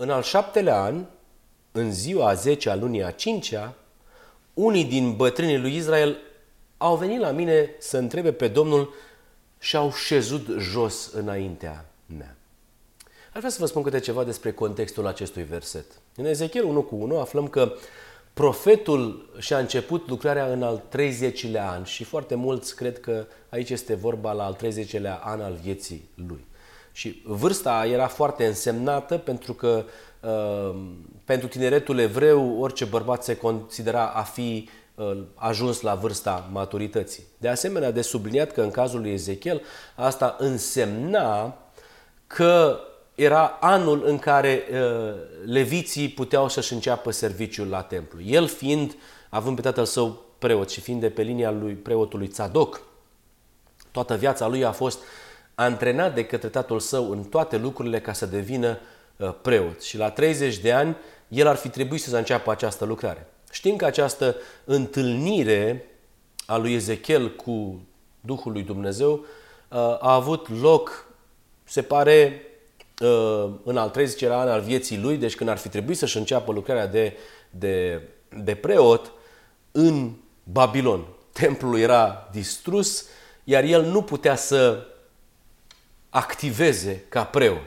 În al șaptelea an, în ziua a 10 a lunii a cincea, unii din bătrânii lui Israel au venit la mine să întrebe pe Domnul și au șezut jos înaintea mea. Ar vrea să vă spun câte ceva despre contextul acestui verset. În Ezechiel 1 cu 1 aflăm că profetul și-a început lucrarea în al 30-lea an și foarte mulți cred că aici este vorba la al 30-lea an al vieții lui. Și vârsta era foarte însemnată pentru că uh, pentru tineretul evreu orice bărbat se considera a fi uh, ajuns la vârsta maturității. De asemenea, de subliniat că în cazul lui Ezechiel asta însemna că era anul în care uh, leviții puteau să-și înceapă serviciul la templu. El fiind, având pe tatăl său preot și fiind de pe linia lui preotului Tzadok, toată viața lui a fost antrenat de către tatăl său în toate lucrurile ca să devină uh, preot. Și la 30 de ani el ar fi trebuit să înceapă această lucrare. Știm că această întâlnire a lui Ezechiel cu Duhul lui Dumnezeu uh, a avut loc, se pare, uh, în al 30 an al vieții lui, deci când ar fi trebuit să-și înceapă lucrarea de, de, de preot în Babilon. Templul era distrus, iar el nu putea să activeze ca preot.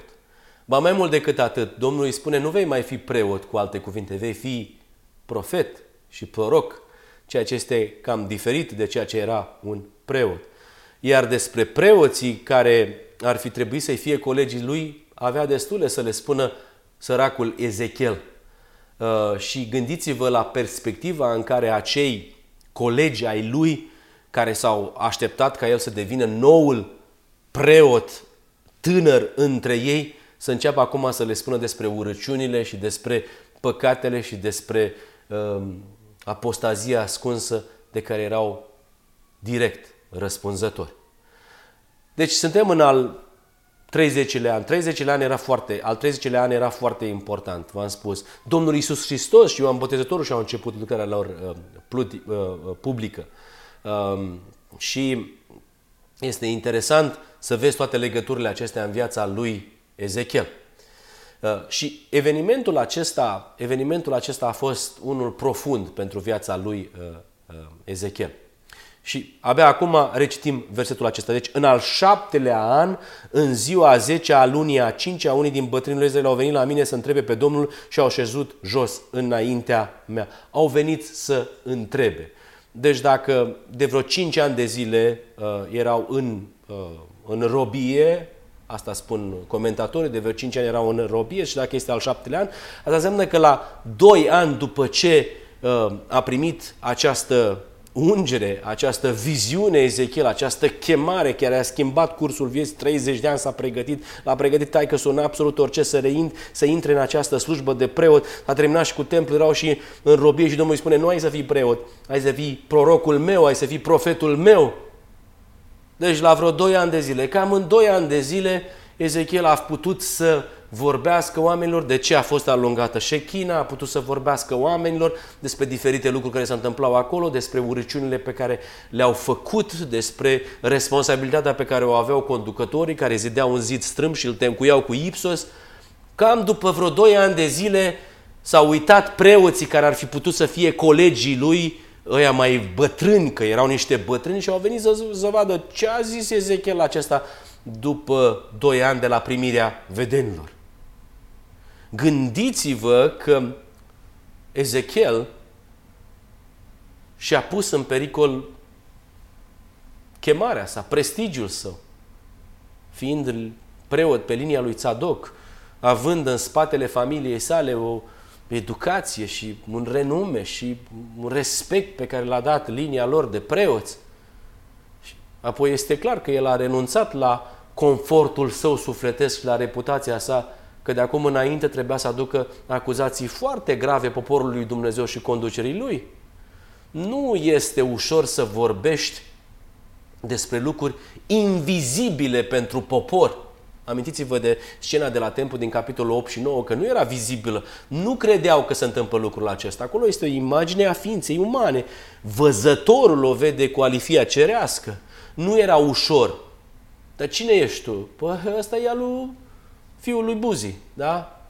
Ba mai mult decât atât, Domnul îi spune, nu vei mai fi preot, cu alte cuvinte, vei fi profet și proroc, ceea ce este cam diferit de ceea ce era un preot. Iar despre preoții care ar fi trebuit să-i fie colegii lui, avea destule să le spună săracul Ezechiel. Uh, și gândiți-vă la perspectiva în care acei colegi ai lui, care s-au așteptat ca el să devină noul preot tânăr între ei, să înceapă acum să le spună despre urăciunile și despre păcatele și despre um, apostazia ascunsă de care erau direct răspunzători. Deci suntem în al 30-lea an. 30-lea an era foarte, al 30-lea an era foarte important, v-am spus. Domnul Iisus Hristos și Ioan Botezătorul și-au început lucrarea lor uh, pludi, uh, uh, publică. Uh, și este interesant să vezi toate legăturile acestea în viața lui Ezechiel. Uh, și evenimentul acesta, evenimentul acesta a fost unul profund pentru viața lui uh, uh, Ezechiel. Și abia acum recitim versetul acesta. Deci, în al șaptelea an, în ziua a zecea a lunii a cincea, unii din bătrânii lui Israel au venit la mine să întrebe pe Domnul și au șezut jos înaintea mea. Au venit să întrebe. Deci dacă de vreo cinci ani de zile uh, erau în, uh, în robie, asta spun comentatorii, de vreo 5 ani erau în robie și dacă este al șaptelea an, asta înseamnă că la 2 ani după ce uh, a primit această ungere, această viziune Ezechiel, această chemare care a schimbat cursul vieții, 30 de ani s-a pregătit, l-a pregătit taică să absolut orice să, reind, să intre în această slujbă de preot, a terminat și cu templu, erau și în robie și Domnul îi spune, nu ai să fii preot, ai să fii prorocul meu, ai să fii profetul meu. Deci la vreo 2 ani de zile, cam în 2 ani de zile, Ezechiel a putut să vorbească oamenilor de ce a fost alungată șechina, a putut să vorbească oamenilor despre diferite lucruri care se întâmplau acolo, despre urăciunile pe care le-au făcut, despre responsabilitatea pe care o aveau conducătorii care zideau un zid strâmb și îl temcuiau cu ipsos. Cam după vreo 2 ani de zile s-au uitat preoții care ar fi putut să fie colegii lui, ăia mai bătrâni, că erau niște bătrâni și au venit să, să vadă ce a zis Ezechiel acesta după 2 ani de la primirea vedenilor. Gândiți-vă că Ezechiel și-a pus în pericol chemarea sa, prestigiul său, fiind preot pe linia lui Tzadok, având în spatele familiei sale o educație și un renume și un respect pe care l-a dat linia lor de preoți. Apoi este clar că el a renunțat la confortul său sufletesc și la reputația sa că de acum înainte trebuia să aducă acuzații foarte grave poporului lui Dumnezeu și conducerii lui. Nu este ușor să vorbești despre lucruri invizibile pentru popor. Amintiți-vă de scena de la templu din capitolul 8 și 9, că nu era vizibilă. Nu credeau că se întâmplă lucrul acesta. Acolo este o imagine a ființei umane. Văzătorul o vede cu alifia cerească. Nu era ușor. Dar cine ești tu? Păi ăsta e alu fiul lui Buzi, da?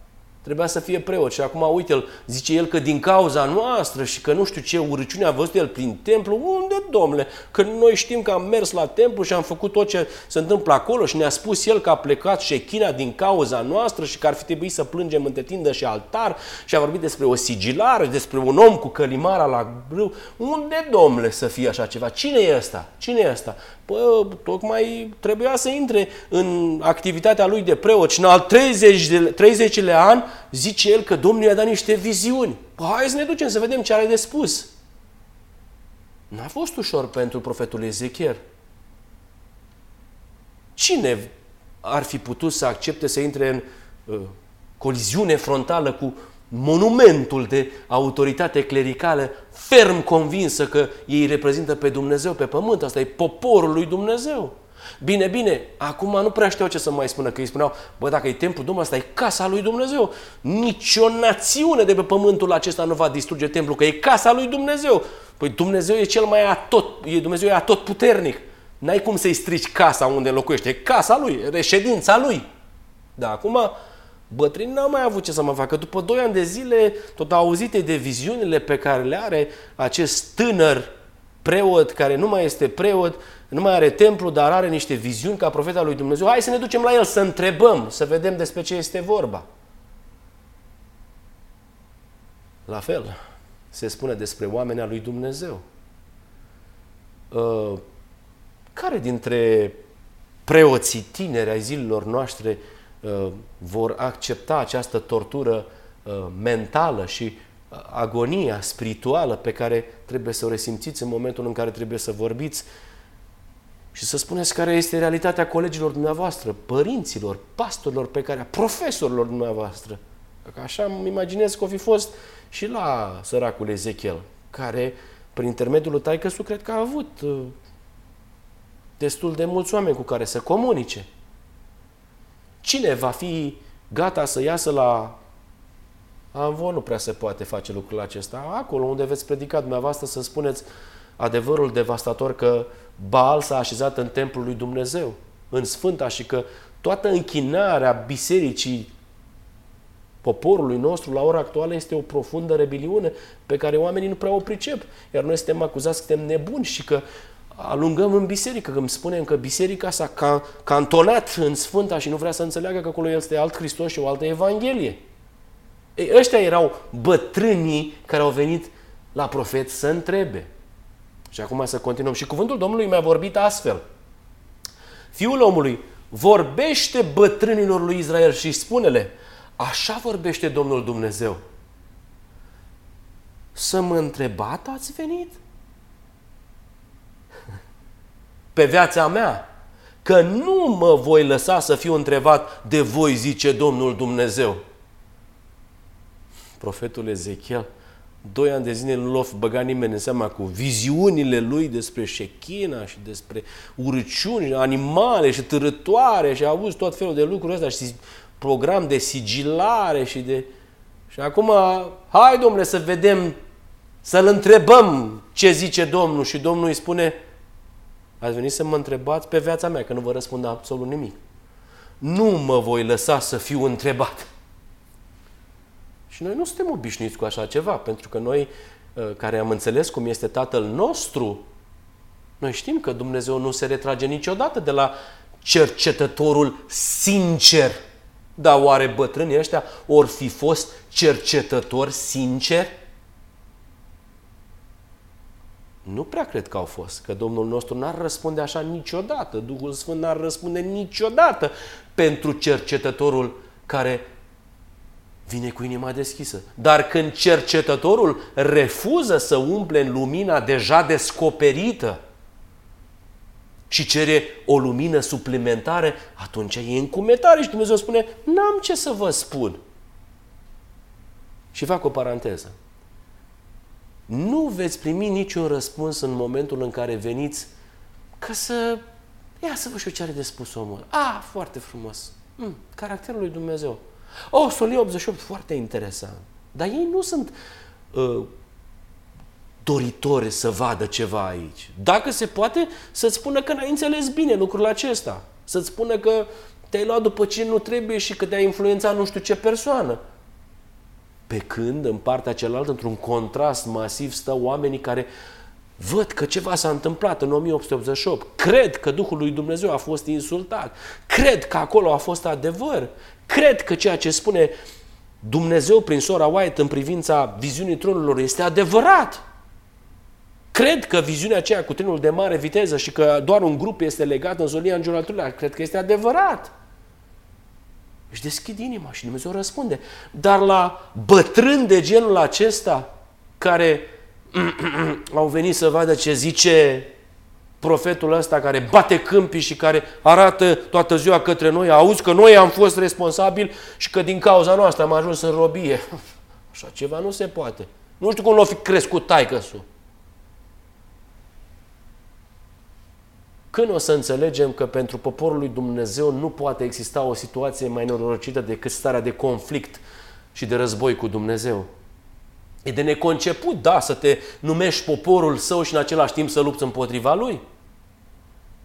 Trebuia să fie preot și acum uite-l, zice el că din cauza noastră și că nu știu ce urăciune a văzut el prin templu, unde, domnule? Că noi știm că am mers la templu și am făcut tot ce se întâmplă acolo și ne-a spus el că a plecat șechina din cauza noastră și că ar fi trebuit să plângem între tindă și altar și a vorbit despre o sigilare, despre un om cu călimara la brâu. Unde, domnule, să fie așa ceva? Cine e ăsta? Cine e ăsta? Bă, tocmai trebuia să intre în activitatea lui de preot și în al 30 de, 30-lea an zice el că Domnul i-a dat niște viziuni. Bă, hai să ne ducem să vedem ce are de spus. N-a fost ușor pentru profetul Ezechiel. Cine ar fi putut să accepte să intre în uh, coliziune frontală cu monumentul de autoritate clericală ferm convinsă că ei reprezintă pe Dumnezeu pe pământ. Asta e poporul lui Dumnezeu. Bine, bine, acum nu prea știu ce să mai spună, că îi spuneau, bă, dacă e templul Domnului, asta e casa lui Dumnezeu. Nici o națiune de pe pământul acesta nu va distruge templul, că e casa lui Dumnezeu. Păi Dumnezeu e cel mai atot, e Dumnezeu e atot puternic. N-ai cum să-i strici casa unde locuiește, e casa lui, reședința lui. Da, acum Bătrânii n-au mai avut ce să mă facă. După doi ani de zile, tot auzite de viziunile pe care le are acest tânăr preot, care nu mai este preot, nu mai are templu, dar are niște viziuni ca profeta lui Dumnezeu. Hai să ne ducem la el, să întrebăm, să vedem despre ce este vorba. La fel, se spune despre oamenii lui Dumnezeu. Uh, care dintre preoții tineri ai zilelor noastre Uh, vor accepta această tortură uh, mentală și uh, agonia spirituală pe care trebuie să o resimțiți în momentul în care trebuie să vorbiți și să spuneți care este realitatea colegilor dumneavoastră, părinților, pastorilor pe care, profesorilor dumneavoastră. Așa îmi imaginez că o fi fost și la săracul Ezechiel, care, prin intermediul lui Taicăsu, cred că a avut destul de mulți oameni cu care să comunice. Cine va fi gata să iasă la Amvon nu prea se poate face lucrul acesta. Acolo unde veți predica dumneavoastră să spuneți adevărul devastator că Baal s-a așezat în templul lui Dumnezeu, în Sfânta și că toată închinarea bisericii poporului nostru la ora actuală este o profundă rebeliune pe care oamenii nu prea o pricep. Iar noi suntem acuzați că suntem nebuni și că alungăm în biserică, când spunem că biserica s-a ca, cantonat în Sfânta și nu vrea să înțeleagă că acolo este alt Hristos și o altă Evanghelie. Ei, ăștia erau bătrânii care au venit la profet să întrebe. Și acum să continuăm. Și cuvântul Domnului mi-a vorbit astfel. Fiul omului, vorbește bătrânilor lui Israel și spune-le, așa vorbește Domnul Dumnezeu. Să mă întrebat ați venit? Pe viața mea, că nu mă voi lăsa să fiu întrebat de voi, zice Domnul Dumnezeu. Profetul Ezechiel, doi ani de zile nu l-a băgat nimeni în seama cu viziunile lui despre șechina și despre urăciuni, animale și târătoare și a avut tot felul de lucruri astea și program de sigilare și de... Și acum, hai domnule să vedem, să-l întrebăm ce zice Domnul și Domnul îi spune, Ați venit să mă întrebați pe viața mea, că nu vă răspund absolut nimic. Nu mă voi lăsa să fiu întrebat. Și noi nu suntem obișnuiți cu așa ceva, pentru că noi, uh, care am înțeles cum este Tatăl nostru, noi știm că Dumnezeu nu se retrage niciodată de la cercetătorul sincer. Dar oare bătrânii ăștia or fi fost cercetători sinceri? Nu prea cred că au fost, că Domnul nostru n-ar răspunde așa niciodată, Duhul Sfânt n-ar răspunde niciodată pentru cercetătorul care vine cu inima deschisă. Dar când cercetătorul refuză să umple în lumina deja descoperită și cere o lumină suplimentară, atunci e încumetare și Dumnezeu spune, n-am ce să vă spun. Și fac o paranteză nu veți primi niciun răspuns în momentul în care veniți ca să... Ia să vă știu ce are de spus omul. Ah, foarte frumos. Mm, caracterul lui Dumnezeu. Oh, Solie 88, foarte interesant. Dar ei nu sunt uh, doritori să vadă ceva aici. Dacă se poate, să-ți spună că n-ai înțeles bine lucrul acesta. Să-ți spună că te-ai luat după ce nu trebuie și că te-a influențat nu știu ce persoană. Pe când, în partea cealaltă, într-un contrast masiv, stă oamenii care văd că ceva s-a întâmplat în 1888, cred că Duhul lui Dumnezeu a fost insultat, cred că acolo a fost adevăr, cred că ceea ce spune Dumnezeu prin sora White în privința viziunii tronurilor este adevărat. Cred că viziunea aceea cu trenul de mare viteză și că doar un grup este legat în zolia înjurăturilor, cred că este adevărat. Își deschid inima și Dumnezeu răspunde. Dar la bătrân de genul acesta, care au venit să vadă ce zice profetul ăsta care bate câmpii și care arată toată ziua către noi, auzi că noi am fost responsabili și că din cauza noastră am ajuns în robie. Așa ceva nu se poate. Nu știu cum l-a fi crescut taică Când o să înțelegem că pentru poporul lui Dumnezeu nu poate exista o situație mai norocită decât starea de conflict și de război cu Dumnezeu? E de neconceput, da, să te numești poporul său și în același timp să lupți împotriva lui.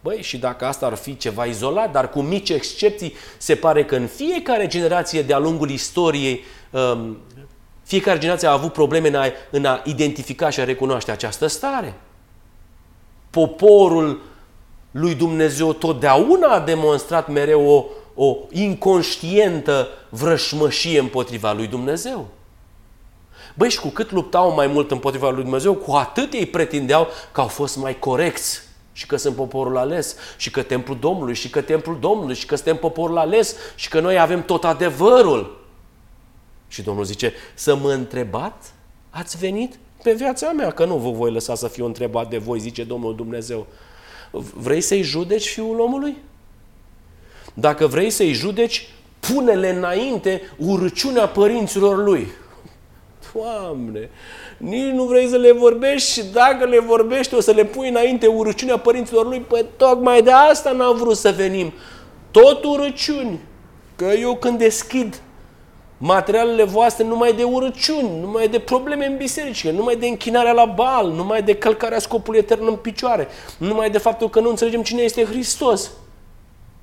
Băi, și dacă asta ar fi ceva izolat, dar cu mici excepții, se pare că în fiecare generație de-a lungul istoriei, um, fiecare generație a avut probleme în a, în a identifica și a recunoaște această stare. Poporul lui Dumnezeu totdeauna a demonstrat mereu o, o inconștientă vrășmășie împotriva lui Dumnezeu. Băi, și cu cât luptau mai mult împotriva lui Dumnezeu, cu atât ei pretindeau că au fost mai corecți și că sunt poporul ales și că templul Domnului și că templul Domnului și că suntem poporul ales și că noi avem tot adevărul. Și Domnul zice, să mă întrebați, ați venit pe viața mea, că nu vă voi lăsa să fiu întrebat de voi, zice Domnul Dumnezeu. Vrei să-i judeci fiul omului? Dacă vrei să-i judeci, pune-le înainte urăciunea părinților lui. Doamne, nici nu vrei să le vorbești și dacă le vorbești o să le pui înainte urăciunea părinților lui, păi tocmai de asta n-am vrut să venim. Tot urăciuni. Că eu când deschid materialele voastre numai de urăciuni, numai de probleme în biserică, numai de închinarea la bal, numai de călcarea scopului etern în picioare, numai de faptul că nu înțelegem cine este Hristos.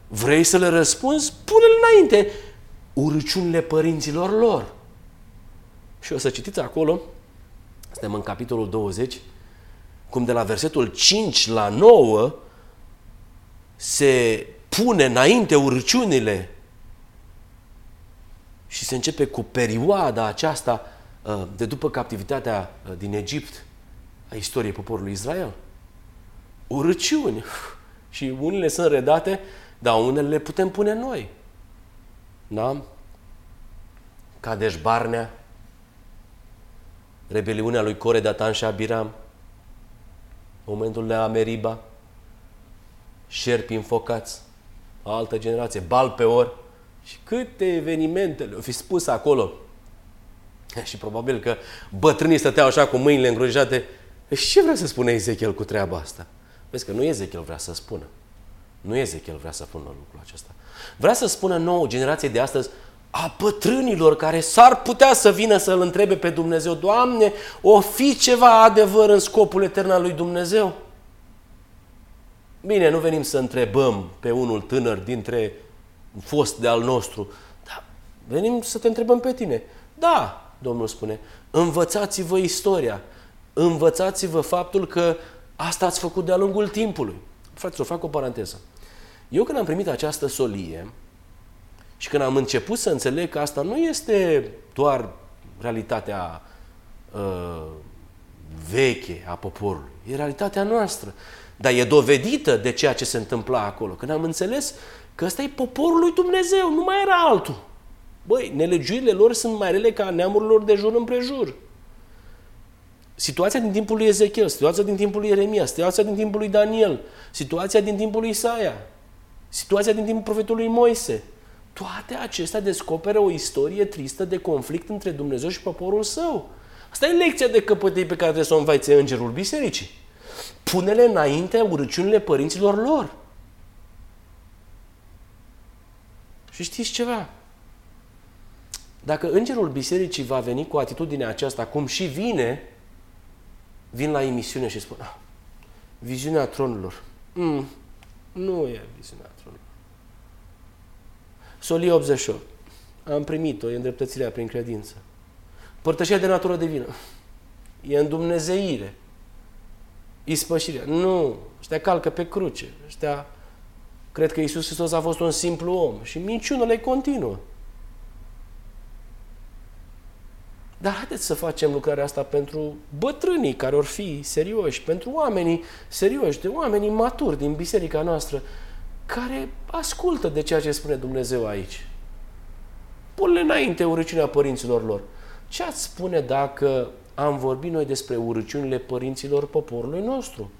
Vrei să le răspunzi? Pune-le înainte urăciunile părinților lor. Și o să citiți acolo, suntem în capitolul 20, cum de la versetul 5 la 9 se pune înainte urăciunile și se începe cu perioada aceasta uh, de după captivitatea uh, din Egipt a istoriei poporului Israel. Urăciuni. Și unele sunt redate, dar unele le putem pune noi. Da? Cadeș Barnea, rebeliunea lui Core, Datan și Abiram, momentul de Ameriba, șerpi înfocați, altă generație, bal pe or, și câte evenimente le-au fi spus acolo. Și probabil că bătrânii stăteau așa cu mâinile îngrojate. Și ce vrea să spune Ezechiel cu treaba asta? Vezi că nu Ezechiel vrea să spună. Nu Ezechiel vrea să spună lucrul acesta. Vrea să spună nouă generație de astăzi, a bătrânilor care s-ar putea să vină să-L întrebe pe Dumnezeu, Doamne, o fi ceva adevăr în scopul etern al lui Dumnezeu? Bine, nu venim să întrebăm pe unul tânăr dintre fost de al nostru. Da, venim să te întrebăm pe tine. Da, Domnul spune, învățați-vă istoria, învățați-vă faptul că asta ați făcut de-a lungul timpului. o fac o paranteză. Eu când am primit această solie și când am început să înțeleg că asta nu este doar realitatea uh, veche a poporului, e realitatea noastră, dar e dovedită de ceea ce se întâmpla acolo. Când am înțeles Că ăsta e poporul lui Dumnezeu, nu mai era altul. Băi, nelegiurile lor sunt mai rele ca neamurilor de jur împrejur. Situația din timpul lui Ezechiel, situația din timpul lui Ieremia, situația din timpul lui Daniel, situația din timpul lui Isaia, situația din timpul profetului Moise. Toate acestea descoperă o istorie tristă de conflict între Dumnezeu și poporul său. Asta e lecția de căpătăi pe care trebuie să o învețe îngerul bisericii. Pune-le înainte urăciunile părinților lor. Și știți ceva? Dacă îngerul bisericii va veni cu atitudinea aceasta, cum și vine, vin la emisiune și spun, ah, viziunea tronurilor. Mm, nu e viziunea tronurilor. Solie 88. Am primit-o, e îndreptățirea prin credință. Părtășia de natură divină. E în Dumnezeire. Ispășirea. Nu. Ăștia calcă pe cruce. Ăștia cred că Isus Hristos a fost un simplu om. Și minciunile continuă. Dar haideți să facem lucrarea asta pentru bătrânii care or fi serioși, pentru oamenii serioși, de oamenii maturi din biserica noastră, care ascultă de ceea ce spune Dumnezeu aici. Pune înainte urăciunea părinților lor. Ce ați spune dacă am vorbit noi despre urăciunile părinților poporului nostru?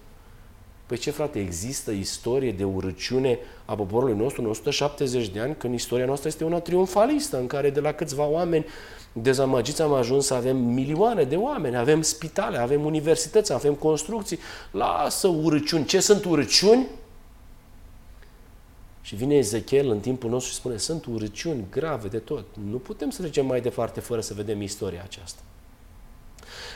Păi ce, frate, există istorie de urăciune a poporului nostru în 170 de ani, când istoria noastră este una triumfalistă, în care de la câțiva oameni dezamăgiți am ajuns să avem milioane de oameni, avem spitale, avem universități, avem construcții. Lasă urăciuni. Ce sunt urăciuni? Și vine Ezechiel în timpul nostru și spune, sunt urăciuni grave de tot. Nu putem să trecem mai departe fără să vedem istoria aceasta.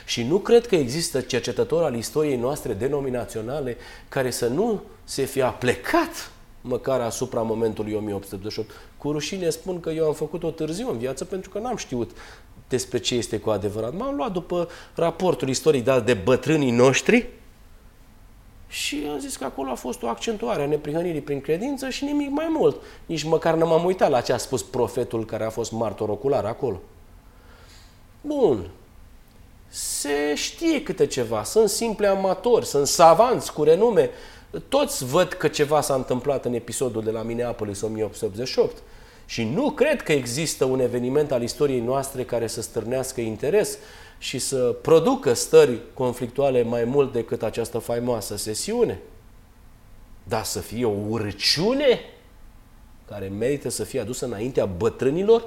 Și nu cred că există cercetător al istoriei noastre denominaționale care să nu se fie aplecat măcar asupra momentului 1888. Cu rușine spun că eu am făcut-o târziu în viață pentru că n-am știut despre ce este cu adevărat. M-am luat după raportul istoric dat de bătrânii noștri și am zis că acolo a fost o accentuare a neprihănirii prin credință și nimic mai mult. Nici măcar nu m-am uitat la ce a spus profetul care a fost martor ocular acolo. Bun. Se știe câte ceva. Sunt simple amatori, sunt savanți cu renume. Toți văd că ceva s-a întâmplat în episodul de la Minneapolis 1888. Și nu cred că există un eveniment al istoriei noastre care să stârnească interes și să producă stări conflictuale mai mult decât această faimoasă sesiune. Dar să fie o urăciune care merită să fie adusă înaintea bătrânilor?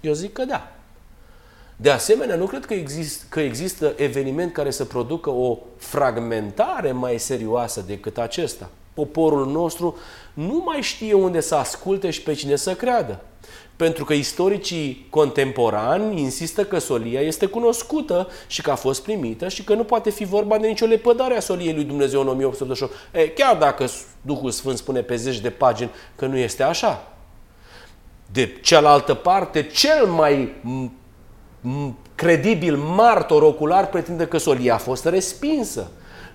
Eu zic că da. De asemenea, nu cred că, exist, că există eveniment care să producă o fragmentare mai serioasă decât acesta. Poporul nostru nu mai știe unde să asculte și pe cine să creadă. Pentru că istoricii contemporani insistă că solia este cunoscută și că a fost primită și că nu poate fi vorba de nicio lepădare a soliei lui Dumnezeu în 1888. E, chiar dacă Duhul Sfânt spune pe zeci de pagini că nu este așa. De cealaltă parte, cel mai credibil martor ocular pretinde că solia a fost respinsă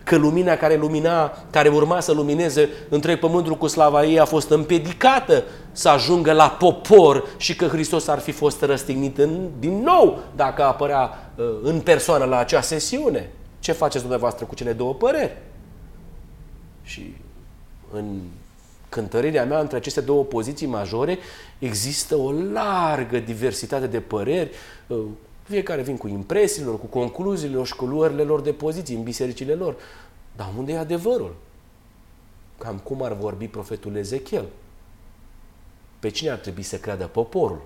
că lumina care lumina, care urma să lumineze întreg pământul cu slava ei a fost împedicată să ajungă la popor și că Hristos ar fi fost răstignit în, din nou dacă apărea uh, în persoană la acea sesiune. Ce faceți dumneavoastră cu cele două păreri? Și în cântărirea mea între aceste două poziții majore există o largă diversitate de păreri, uh, fiecare vin cu impresiile lor, cu concluziile lor și cu luările lor de poziții în bisericile lor. Dar unde e adevărul? Cam cum ar vorbi profetul Ezechiel? Pe cine ar trebui să creadă poporul?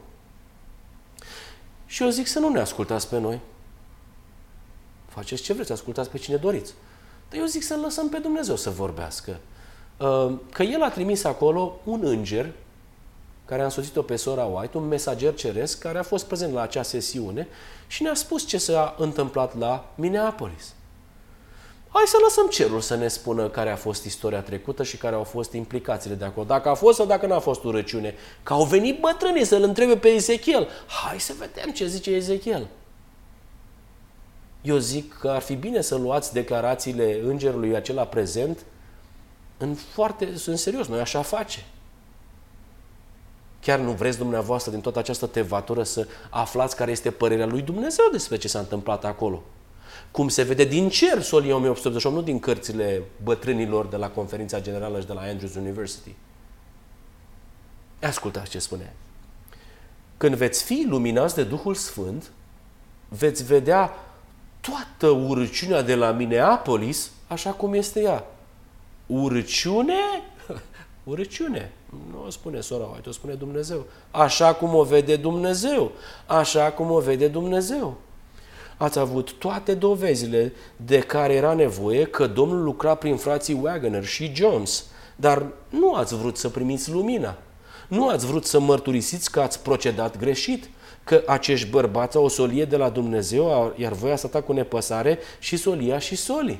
Și eu zic să nu ne ascultați pe noi. Faceți ce vreți, ascultați pe cine doriți. Dar eu zic să lăsăm pe Dumnezeu să vorbească. Uh, că El a trimis acolo un înger care a însoțit-o pe sora White, un mesager ceresc care a fost prezent la acea sesiune și ne-a spus ce s-a întâmplat la Minneapolis. Hai să lăsăm cerul să ne spună care a fost istoria trecută și care au fost implicațiile de acolo. Dacă a fost sau dacă n-a fost urăciune. Că au venit bătrânii să-l întrebe pe Ezechiel. Hai să vedem ce zice Ezechiel. Eu zic că ar fi bine să luați declarațiile îngerului acela prezent în foarte, în serios, noi așa face. Chiar nu vreți dumneavoastră din toată această tevatură să aflați care este părerea lui Dumnezeu despre ce s-a întâmplat acolo? Cum se vede din cer solia 1888, nu din cărțile bătrânilor de la conferința generală și de la Andrews University. Ascultați ce spune. Când veți fi luminați de Duhul Sfânt, veți vedea toată urăciunea de la Minneapolis așa cum este ea. Urăciune? Urăciune. Nu o spune sora White, o spune Dumnezeu. Așa cum o vede Dumnezeu. Așa cum o vede Dumnezeu. Ați avut toate dovezile de care era nevoie că Domnul lucra prin frații Wagner și Jones, dar nu ați vrut să primiți lumina. Nu ați vrut să mărturisiți că ați procedat greșit, că acești bărbați au o solie de la Dumnezeu, iar voi ați stat cu nepăsare și solia și soli.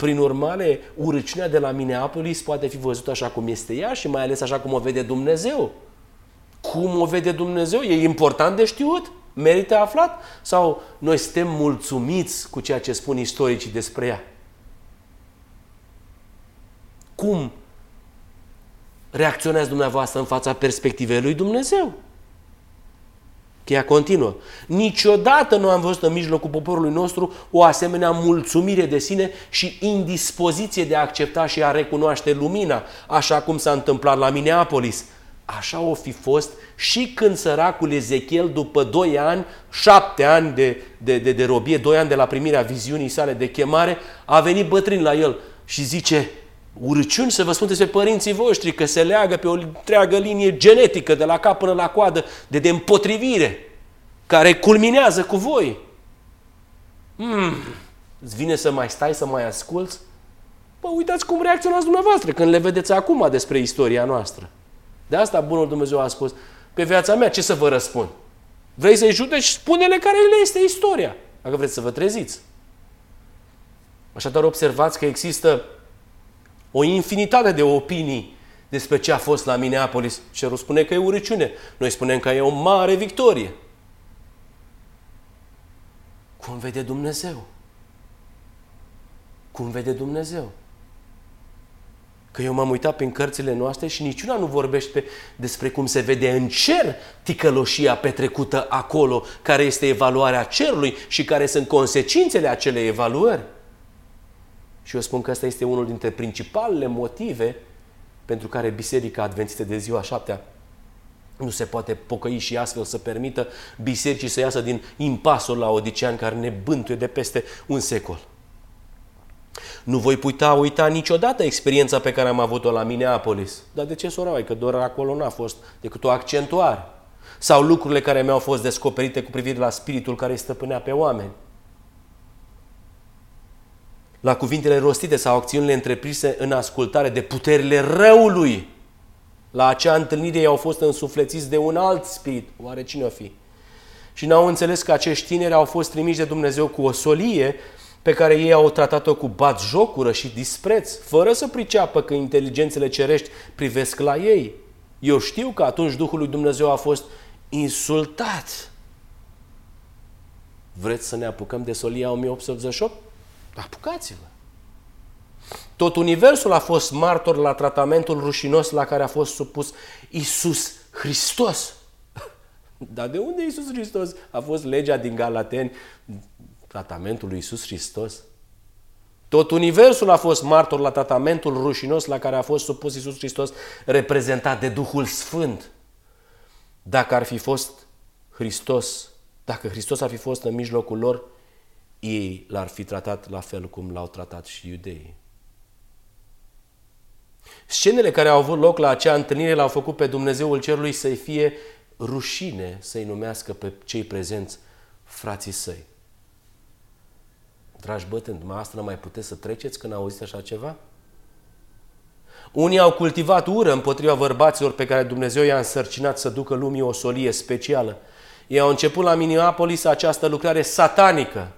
Prin urmare, urăciunea de la Minneapolis poate fi văzută așa cum este ea și mai ales așa cum o vede Dumnezeu. Cum o vede Dumnezeu? E important de știut? Merită aflat? Sau noi suntem mulțumiți cu ceea ce spun istoricii despre ea? Cum reacționează dumneavoastră în fața perspectivei lui Dumnezeu? Cheia continuă. Niciodată nu am văzut în mijlocul poporului nostru o asemenea mulțumire de sine și indispoziție de a accepta și a recunoaște lumina, așa cum s-a întâmplat la Minneapolis. Așa o fi fost și când săracul Ezechiel, după 2 ani, 7 ani de, de, de, de robie, 2 ani de la primirea viziunii sale de chemare, a venit bătrân la el și zice, urăciuni să vă spun despre părinții voștri, că se leagă pe o întreagă linie genetică, de la cap până la coadă, de, de împotrivire, care culminează cu voi. Hmm, îți vine să mai stai, să mai asculți? Bă, uitați cum reacționați dumneavoastră când le vedeți acum despre istoria noastră. De asta Bunul Dumnezeu a spus, pe viața mea ce să vă răspund? Vrei să-i judeci? Spune-le care le este istoria, dacă vreți să vă treziți. Așadar, observați că există o infinitate de opinii despre ce a fost la Minneapolis. Cerul spune că e urăciune. Noi spunem că e o mare victorie. Cum vede Dumnezeu? Cum vede Dumnezeu? Că eu m-am uitat prin cărțile noastre și niciuna nu vorbește despre cum se vede în cer ticăloșia petrecută acolo, care este evaluarea cerului și care sunt consecințele acelei evaluări. Și eu spun că ăsta este unul dintre principalele motive pentru care Biserica Adventistă de ziua șaptea nu se poate pocăi și astfel să permită bisericii să iasă din impasul la Odicean care ne bântuie de peste un secol. Nu voi putea uita niciodată experiența pe care am avut-o la Minneapolis. Dar de ce, sora Că doar acolo n-a fost decât o accentuare. Sau lucrurile care mi-au fost descoperite cu privire la spiritul care îi stăpânea pe oameni la cuvintele rostite sau acțiunile întreprise în ascultare de puterile răului. La acea întâlnire ei au fost însuflețiți de un alt spirit. Oare cine o fi? Și n-au înțeles că acești tineri au fost trimiși de Dumnezeu cu o solie pe care ei au tratat-o cu bat jocură și dispreț, fără să priceapă că inteligențele cerești privesc la ei. Eu știu că atunci Duhul lui Dumnezeu a fost insultat. Vreți să ne apucăm de solia 1888? Apucați-vă! Tot universul a fost martor la tratamentul rușinos la care a fost supus Isus Hristos. Dar de unde Isus Hristos? A fost legea din Galateni, tratamentul lui Isus Hristos. Tot universul a fost martor la tratamentul rușinos la care a fost supus Isus Hristos, reprezentat de Duhul Sfânt. Dacă ar fi fost Hristos, dacă Hristos ar fi fost în mijlocul lor, ei l-ar fi tratat la fel cum l-au tratat și iudeii. Scenele care au avut loc la acea întâlnire l-au făcut pe Dumnezeul Cerului să-i fie rușine să-i numească pe cei prezenți frații săi. Dragi bătâni, dumneavoastră nu mai puteți să treceți când auziți așa ceva? Unii au cultivat ură împotriva bărbaților pe care Dumnezeu i-a însărcinat să ducă lumii o solie specială. Ei au început la Minneapolis această lucrare satanică,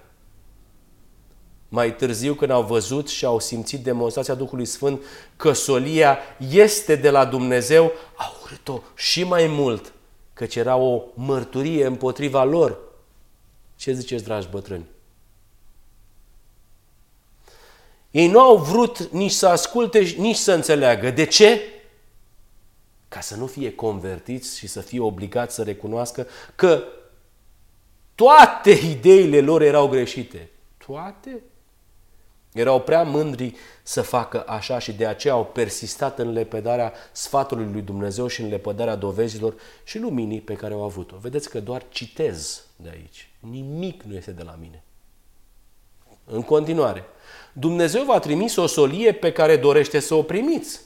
mai târziu când au văzut și au simțit demonstrația Duhului Sfânt că solia este de la Dumnezeu, au urât-o și mai mult, căci era o mărturie împotriva lor. Ce ziceți, dragi bătrâni? Ei nu au vrut nici să asculte, nici să înțeleagă. De ce? Ca să nu fie convertiți și să fie obligați să recunoască că toate ideile lor erau greșite. Toate? Erau prea mândri să facă așa și de aceea au persistat în lepădarea sfatului lui Dumnezeu și în lepădarea dovezilor și luminii pe care au avut-o. Vedeți că doar citez de aici. Nimic nu este de la mine. În continuare, Dumnezeu v-a trimis o solie pe care dorește să o primiți.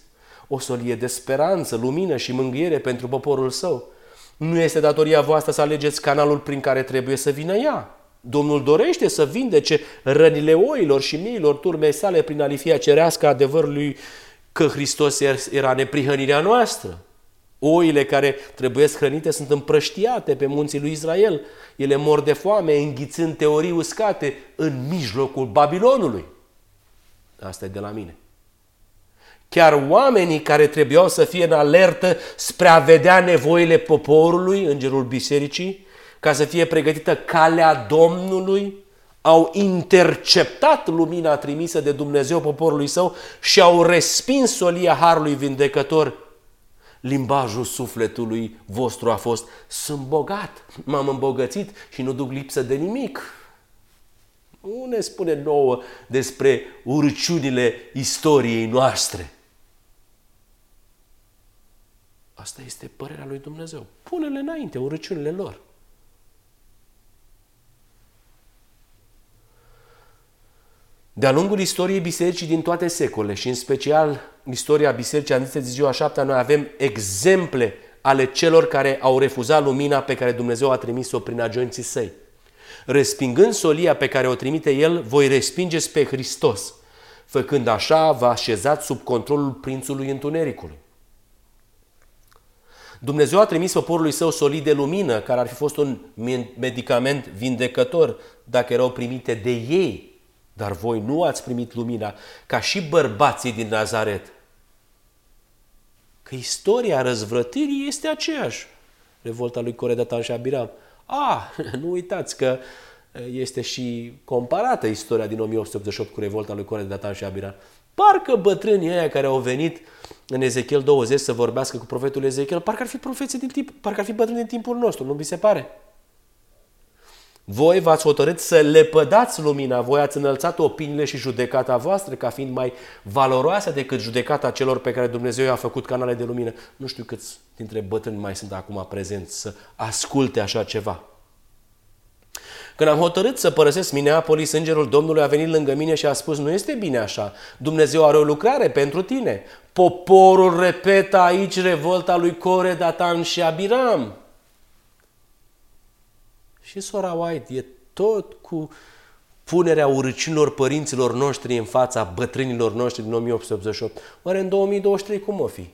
O solie de speranță, lumină și mângâiere pentru poporul său. Nu este datoria voastră să alegeți canalul prin care trebuie să vină ea. Domnul dorește să vindece rănile oilor și miilor turmei sale prin alifia cerească adevărului că Hristos era neprihănirea noastră. Oile care trebuie hrănite sunt împrăștiate pe munții lui Israel. Ele mor de foame, înghițând teorii uscate în mijlocul Babilonului. Asta e de la mine. Chiar oamenii care trebuiau să fie în alertă spre a vedea nevoile poporului, îngerul bisericii, ca să fie pregătită calea Domnului, au interceptat lumina trimisă de Dumnezeu poporului său și au respins solia Harului Vindecător. Limbajul sufletului vostru a fost, sunt bogat, m-am îmbogățit și nu duc lipsă de nimic. Nu ne spune nouă despre urciunile istoriei noastre. Asta este părerea lui Dumnezeu. Pune-le înainte urăciunile lor. De-a lungul istoriei bisericii din toate secolele și în special istoria bisericii adventiste de ziua șaptea, noi avem exemple ale celor care au refuzat lumina pe care Dumnezeu a trimis-o prin agenții săi. Respingând solia pe care o trimite El, voi respingeți pe Hristos. Făcând așa, vă așezați sub controlul prințului întunericului. Dumnezeu a trimis poporului său solii de lumină, care ar fi fost un medicament vindecător dacă erau primite de ei. Dar voi nu ați primit lumina, ca și bărbații din Nazaret. Că istoria răzvrătirii este aceeași. Revolta lui Coredatan și Abiram. Ah, nu uitați că este și comparată istoria din 1888 cu revolta lui Coredatan și Abiram. Parcă bătrânii aia care au venit în Ezechiel 20 să vorbească cu profetul Ezechiel, parcă ar fi profeții din timp, parcă ar fi bătrâni din timpul nostru, nu vi se pare? Voi v-ați hotărât să lepădați lumina, voi ați înălțat opiniile și judecata voastră ca fiind mai valoroase decât judecata celor pe care Dumnezeu i-a făcut canale de lumină. Nu știu câți dintre bătrâni mai sunt acum prezenți să asculte așa ceva. Când am hotărât să părăsesc Minneapolis, îngerul Domnului a venit lângă mine și a spus, nu este bine așa, Dumnezeu are o lucrare pentru tine. Poporul repetă aici revolta lui Core, Datan și Abiram. Și sora White e tot cu punerea urăcinilor părinților noștri în fața bătrânilor noștri din 1888. Oare în 2023 cum o fi?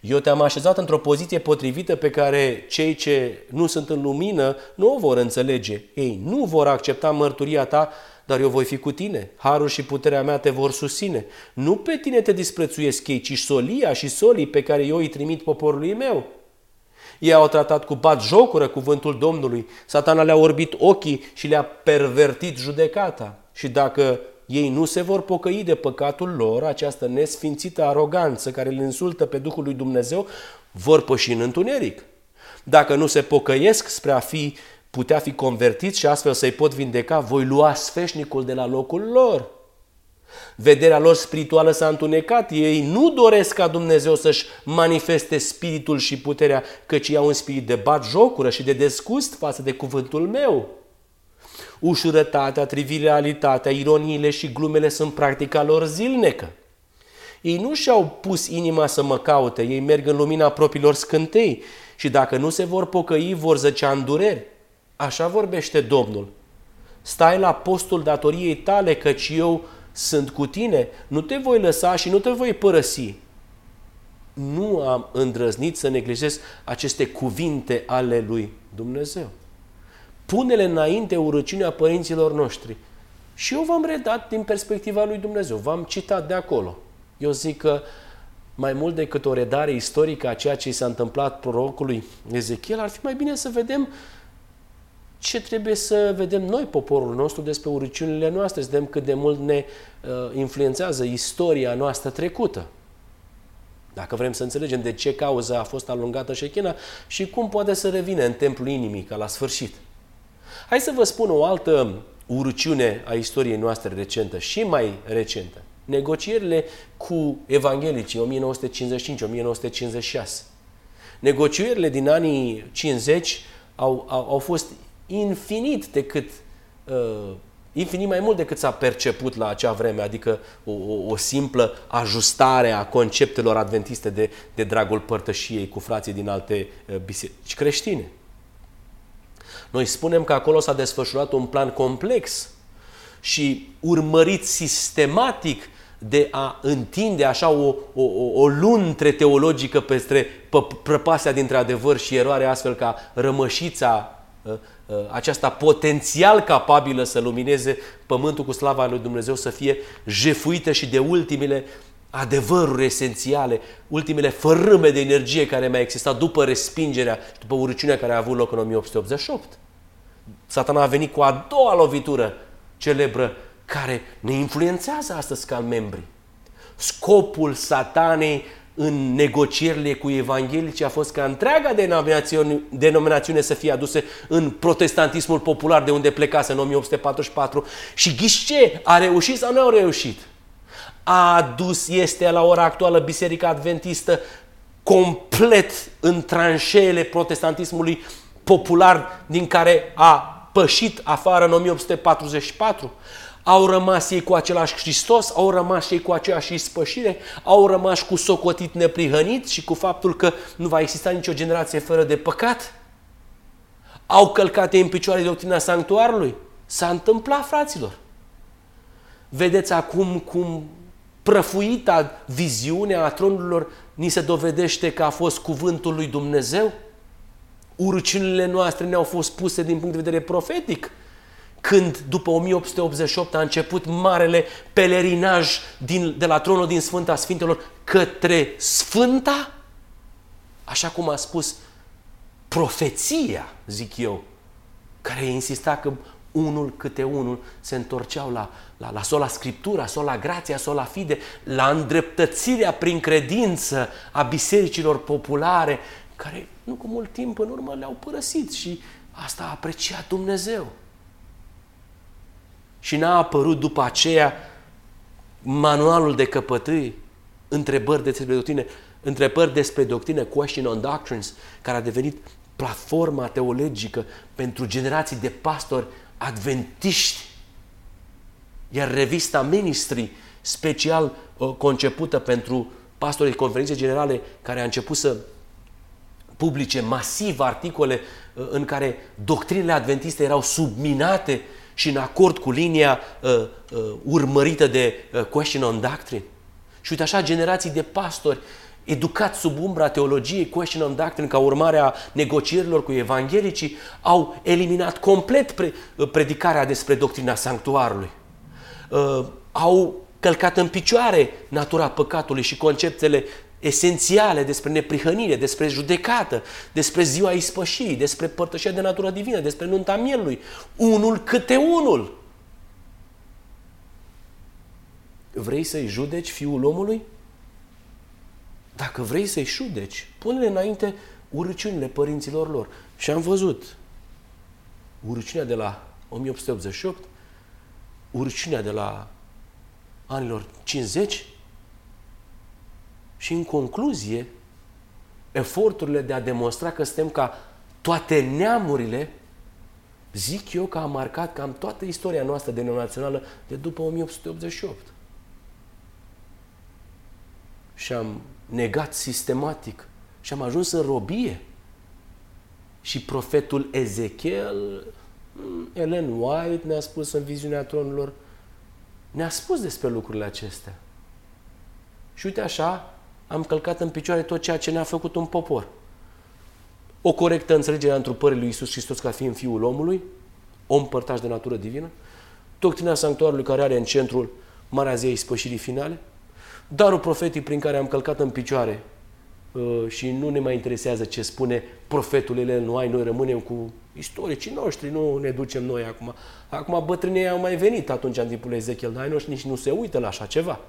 Eu te-am așezat într-o poziție potrivită pe care cei ce nu sunt în lumină nu o vor înțelege. Ei nu vor accepta mărturia ta, dar eu voi fi cu tine. Harul și puterea mea te vor susține. Nu pe tine te disprețuiesc ei, ci solia și solii pe care eu îi trimit poporului meu. Ei au tratat cu bat jocură cuvântul Domnului. Satana le-a orbit ochii și le-a pervertit judecata. Și dacă ei nu se vor pocăi de păcatul lor, această nesfințită aroganță care îl insultă pe Duhul lui Dumnezeu, vor păși în întuneric. Dacă nu se pocăiesc spre a fi, putea fi convertiți și astfel să-i pot vindeca, voi lua sfeșnicul de la locul lor. Vederea lor spirituală s-a întunecat. Ei nu doresc ca Dumnezeu să-și manifeste spiritul și puterea, căci au un spirit de bat jocură și de desgust față de cuvântul meu. Ușurătatea, trivialitatea, ironiile și glumele sunt practica lor zilnică. Ei nu și-au pus inima să mă caute, ei merg în lumina propriilor scântei și dacă nu se vor pocăi, vor zăcea în dureri. Așa vorbește Domnul. Stai la postul datoriei tale, căci eu sunt cu tine, nu te voi lăsa și nu te voi părăsi. Nu am îndrăznit să neglijez aceste cuvinte ale lui Dumnezeu. Pune-le înainte urăciunea părinților noștri. Și eu v-am redat din perspectiva lui Dumnezeu, v-am citat de acolo. Eu zic că mai mult decât o redare istorică a ceea ce s-a întâmplat prorocului Ezechiel, ar fi mai bine să vedem ce trebuie să vedem noi, poporul nostru, despre uriciunile noastre, să vedem cât de mult ne uh, influențează istoria noastră trecută. Dacă vrem să înțelegem de ce cauză a fost alungată șechina și cum poate să revină în templul inimii ca la sfârșit. Hai să vă spun o altă urciune a istoriei noastre recentă și mai recentă. Negocierile cu evanghelicii 1955-1956. Negocierile din anii 50 au, au, au fost infinit decât uh, infinit mai mult decât s-a perceput la acea vreme, adică o, o, o simplă ajustare a conceptelor adventiste de, de dragul părtășiei cu frații din alte uh, biserici creștine. Noi spunem că acolo s-a desfășurat un plan complex și urmărit sistematic de a întinde așa o, o, o luntre teologică peste prăpastia dintre adevăr și eroare, astfel ca rămășița uh, Uh, aceasta potențial capabilă să lumineze pământul cu slava lui Dumnezeu să fie jefuită și de ultimele adevăruri esențiale, ultimele fărâme de energie care mai existat după respingerea și după urăciunea care a avut loc în 1888. Satana a venit cu a doua lovitură celebră care ne influențează astăzi ca membri. Scopul satanei în negocierile cu evanghelici a fost ca întreaga denominațiune, denominațiune să fie aduse în protestantismul popular de unde plecase în 1844 și ghișce, a reușit sau nu a reușit? A adus, este la ora actuală Biserica Adventistă complet în tranșeele protestantismului popular din care a pășit afară în 1844? Au rămas ei cu același Hristos, au rămas ei cu aceeași ispășire, au rămas cu socotit neprihănit și cu faptul că nu va exista nicio generație fără de păcat? Au călcat în picioare doctrina sanctuarului? S-a întâmplat, fraților. Vedeți acum cum prăfuita viziunea a tronurilor ni se dovedește că a fost cuvântul lui Dumnezeu? Urăciunile noastre ne-au fost puse din punct de vedere profetic? Când după 1888 a început marele pelerinaj din, de la tronul din Sfânta Sfintelor către Sfânta, așa cum a spus profeția, zic eu, care insista că unul câte unul se întorceau la, la, la sola Scriptura, sola Grația, sola Fide, la îndreptățirea prin credință a bisericilor populare, care nu cu mult timp în urmă le-au părăsit și asta a apreciat Dumnezeu. Și n-a apărut după aceea manualul de căpătâi, întrebări despre doctrine, întrebări despre doctrine, question on doctrines, care a devenit platforma teologică pentru generații de pastori adventiști. Iar revista Ministry, special uh, concepută pentru pastorii conferințe generale, care a început să publice masiv articole uh, în care doctrinele adventiste erau subminate și în acord cu linia uh, uh, urmărită de uh, Question on Doctrine. Și uite așa, generații de pastori educați sub umbra teologiei Question on Doctrine ca urmare a negocierilor cu evanghelicii au eliminat complet pre, uh, predicarea despre doctrina sanctuarului. Uh, au călcat în picioare natura păcatului și conceptele esențiale despre neprihănire, despre judecată, despre ziua ispășirii, despre părtășia de natură divină, despre nunta mielului. Unul câte unul. Vrei să-i judeci fiul omului? Dacă vrei să-i judeci, pune-le înainte urăciunile părinților lor. Și am văzut urăciunea de la 1888, urăciunea de la anilor 50, și în concluzie, eforturile de a demonstra că suntem ca toate neamurile, zic eu că a marcat cam toată istoria noastră de neonațională de după 1888. Și am negat sistematic și am ajuns în robie. Și profetul Ezechiel, Ellen White ne-a spus în viziunea tronilor, ne-a spus despre lucrurile acestea. Și uite așa, am călcat în picioare tot ceea ce ne-a făcut un popor. O corectă înțelegere a întrupării lui Isus Hristos ca fiind Fiul omului, om părtaș de natură divină, doctrina sanctuarului care are în centrul Marea Zei spășirii finale, darul profetic prin care am călcat în picioare uh, și nu ne mai interesează ce spune profetul Elen Noai, noi rămânem cu istoricii noștri, nu ne ducem noi acum. Acum bătrânii au mai venit atunci în timpul Ezechiel, dar ai noștri nici nu se uită la așa ceva.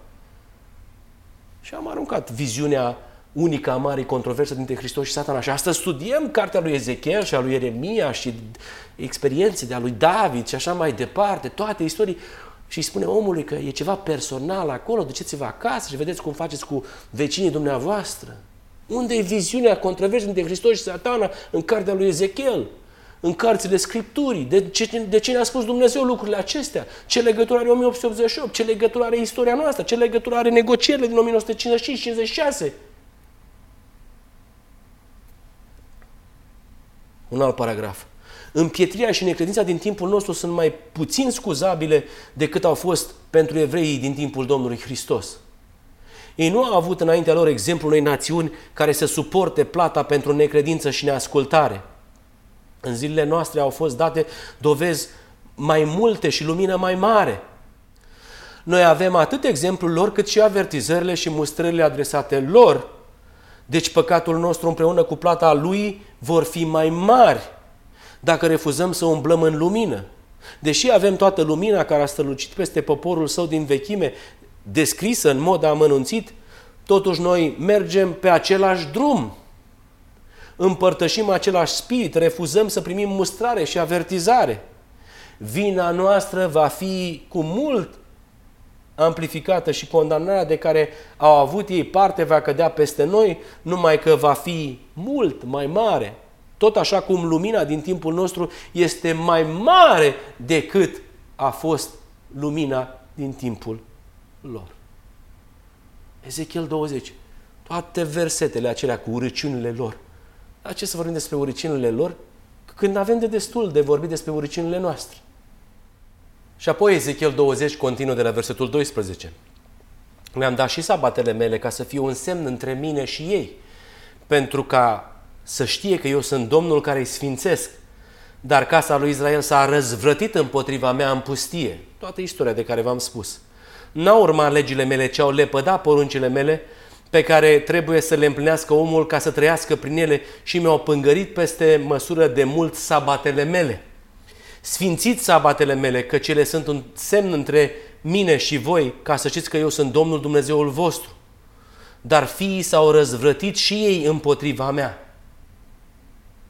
Și am aruncat viziunea unică a marii controverse dintre Hristos și satana. Și astăzi studiem cartea lui Ezechiel și a lui Ieremia și experiențe de a lui David și așa mai departe, toate istorii. Și îi spune omului că e ceva personal acolo, duceți-vă acasă și vedeți cum faceți cu vecinii dumneavoastră. Unde e viziunea controversă dintre Hristos și satana în cartea lui Ezechiel? În cărțile Scripturii. De ce, de ce ne-a spus Dumnezeu lucrurile acestea? Ce legătură are 1888? Ce legătură are istoria noastră? Ce legătură are negocierile din 1955-56? Un alt paragraf. Împietrirea și necredința din timpul nostru sunt mai puțin scuzabile decât au fost pentru evreii din timpul Domnului Hristos. Ei nu au avut înaintea lor exemplul unei națiuni care să suporte plata pentru necredință și neascultare – în zilele noastre au fost date dovezi mai multe și lumină mai mare. Noi avem atât exemplul lor cât și avertizările și mustrările adresate lor. Deci păcatul nostru împreună cu plata lui vor fi mai mari dacă refuzăm să umblăm în lumină. Deși avem toată lumina care a strălucit peste poporul său din vechime, descrisă în mod amănunțit, totuși noi mergem pe același drum. Împărtășim același spirit, refuzăm să primim mustrare și avertizare. Vina noastră va fi cu mult amplificată și condamnarea de care au avut ei parte va cădea peste noi, numai că va fi mult mai mare. Tot așa cum lumina din timpul nostru este mai mare decât a fost lumina din timpul lor. Ezechiel 20. Toate versetele acelea cu urăciunile lor. Dar ce să vorbim despre urăciunile lor când avem de destul de vorbit despre urăciunile noastre? Și apoi Ezechiel 20 continuă de la versetul 12. Le-am dat și sabatele mele ca să fie un semn între mine și ei, pentru ca să știe că eu sunt Domnul care îi sfințesc. Dar casa lui Israel s-a răzvrătit împotriva mea în pustie. Toată istoria de care v-am spus. N-au urmat legile mele, ci au lepădat poruncile mele, pe care trebuie să le împlinească omul ca să trăiască prin ele și mi-au pângărit peste măsură de mult sabatele mele. Sfințiți sabatele mele, că cele sunt un semn între mine și voi, ca să știți că eu sunt Domnul Dumnezeul vostru. Dar fiii s-au răzvrătit și ei împotriva mea.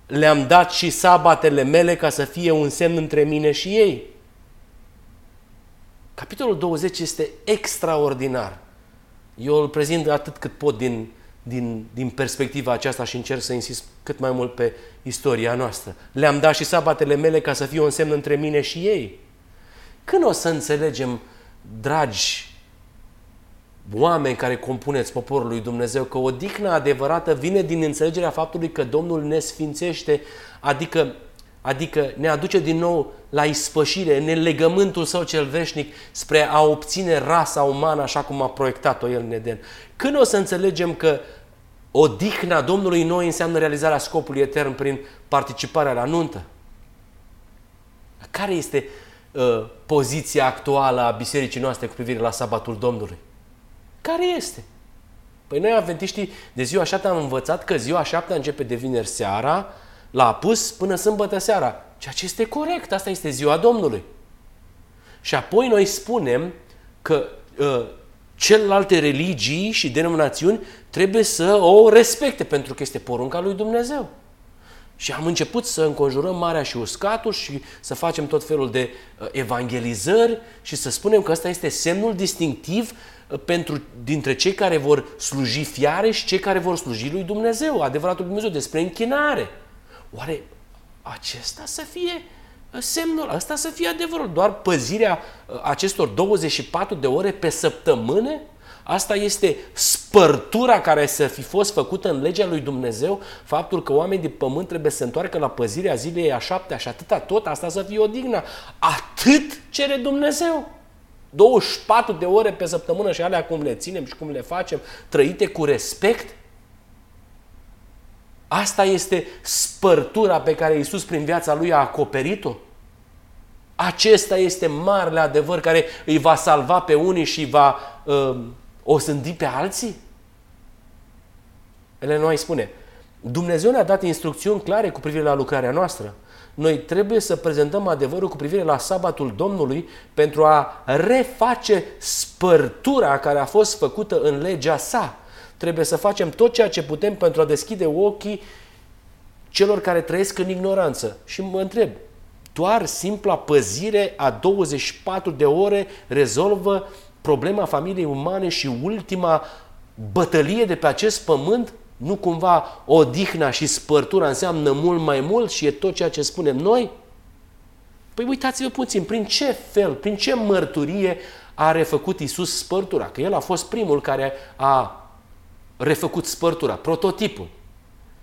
Le-am dat și sabatele mele ca să fie un semn între mine și ei. Capitolul 20 este extraordinar. Eu îl prezint atât cât pot din din, din perspectiva aceasta și încerc să insist cât mai mult pe istoria noastră. Le-am dat și sabatele mele ca să fie un semn între mine și ei. Când o să înțelegem, dragi oameni care compuneți poporul lui Dumnezeu, că o dihnă adevărată vine din înțelegerea faptului că Domnul ne sfințește, adică, adică ne aduce din nou la ispășire, în legământul său cel veșnic, spre a obține rasa umană așa cum a proiectat-o El în Eden. Când o să înțelegem că odihna Domnului noi înseamnă realizarea scopului etern prin participarea la nuntă? Care este uh, poziția actuală a bisericii noastre cu privire la sabatul Domnului? Care este? Păi noi, adventiștii, de ziua șapte am învățat că ziua șapte începe de vineri seara, la apus până sâmbătă seara. Ceea ce este corect, asta este ziua Domnului. Și apoi noi spunem că uh, celelalte religii și denominațiuni trebuie să o respecte, pentru că este porunca lui Dumnezeu. Și am început să înconjurăm Marea și Uscatul și să facem tot felul de uh, evangelizări și să spunem că ăsta este semnul distinctiv uh, pentru, dintre cei care vor sluji fiare și cei care vor sluji lui Dumnezeu, adevăratul Dumnezeu, despre închinare. Oare acesta să fie uh, semnul, ăsta să fie adevărul, doar păzirea uh, acestor 24 de ore pe săptămână? Asta este spărtura care să fi fost făcută în legea lui Dumnezeu, faptul că oamenii de pământ trebuie să se întoarcă la păzirea zilei a șaptea și atâta tot, asta să fie o dignă. Atât cere Dumnezeu. 24 de ore pe săptămână și alea cum le ținem și cum le facem, trăite cu respect, Asta este spărtura pe care Iisus prin viața Lui a acoperit-o. Acesta este marele adevăr care îi va salva pe unii și va uh, osândi pe alții? Elena spune, Dumnezeu ne-a dat instrucțiuni clare cu privire la lucrarea noastră. Noi trebuie să prezentăm adevărul cu privire la sabatul Domnului pentru a reface spărtura care a fost făcută în legea sa trebuie să facem tot ceea ce putem pentru a deschide ochii celor care trăiesc în ignoranță. Și mă întreb, doar simpla păzire a 24 de ore rezolvă problema familiei umane și ultima bătălie de pe acest pământ? Nu cumva odihna și spărtura înseamnă mult mai mult și e tot ceea ce spunem noi? Păi uitați-vă puțin, prin ce fel, prin ce mărturie a refăcut Isus spărtura? Că El a fost primul care a refăcut spărtura, prototipul.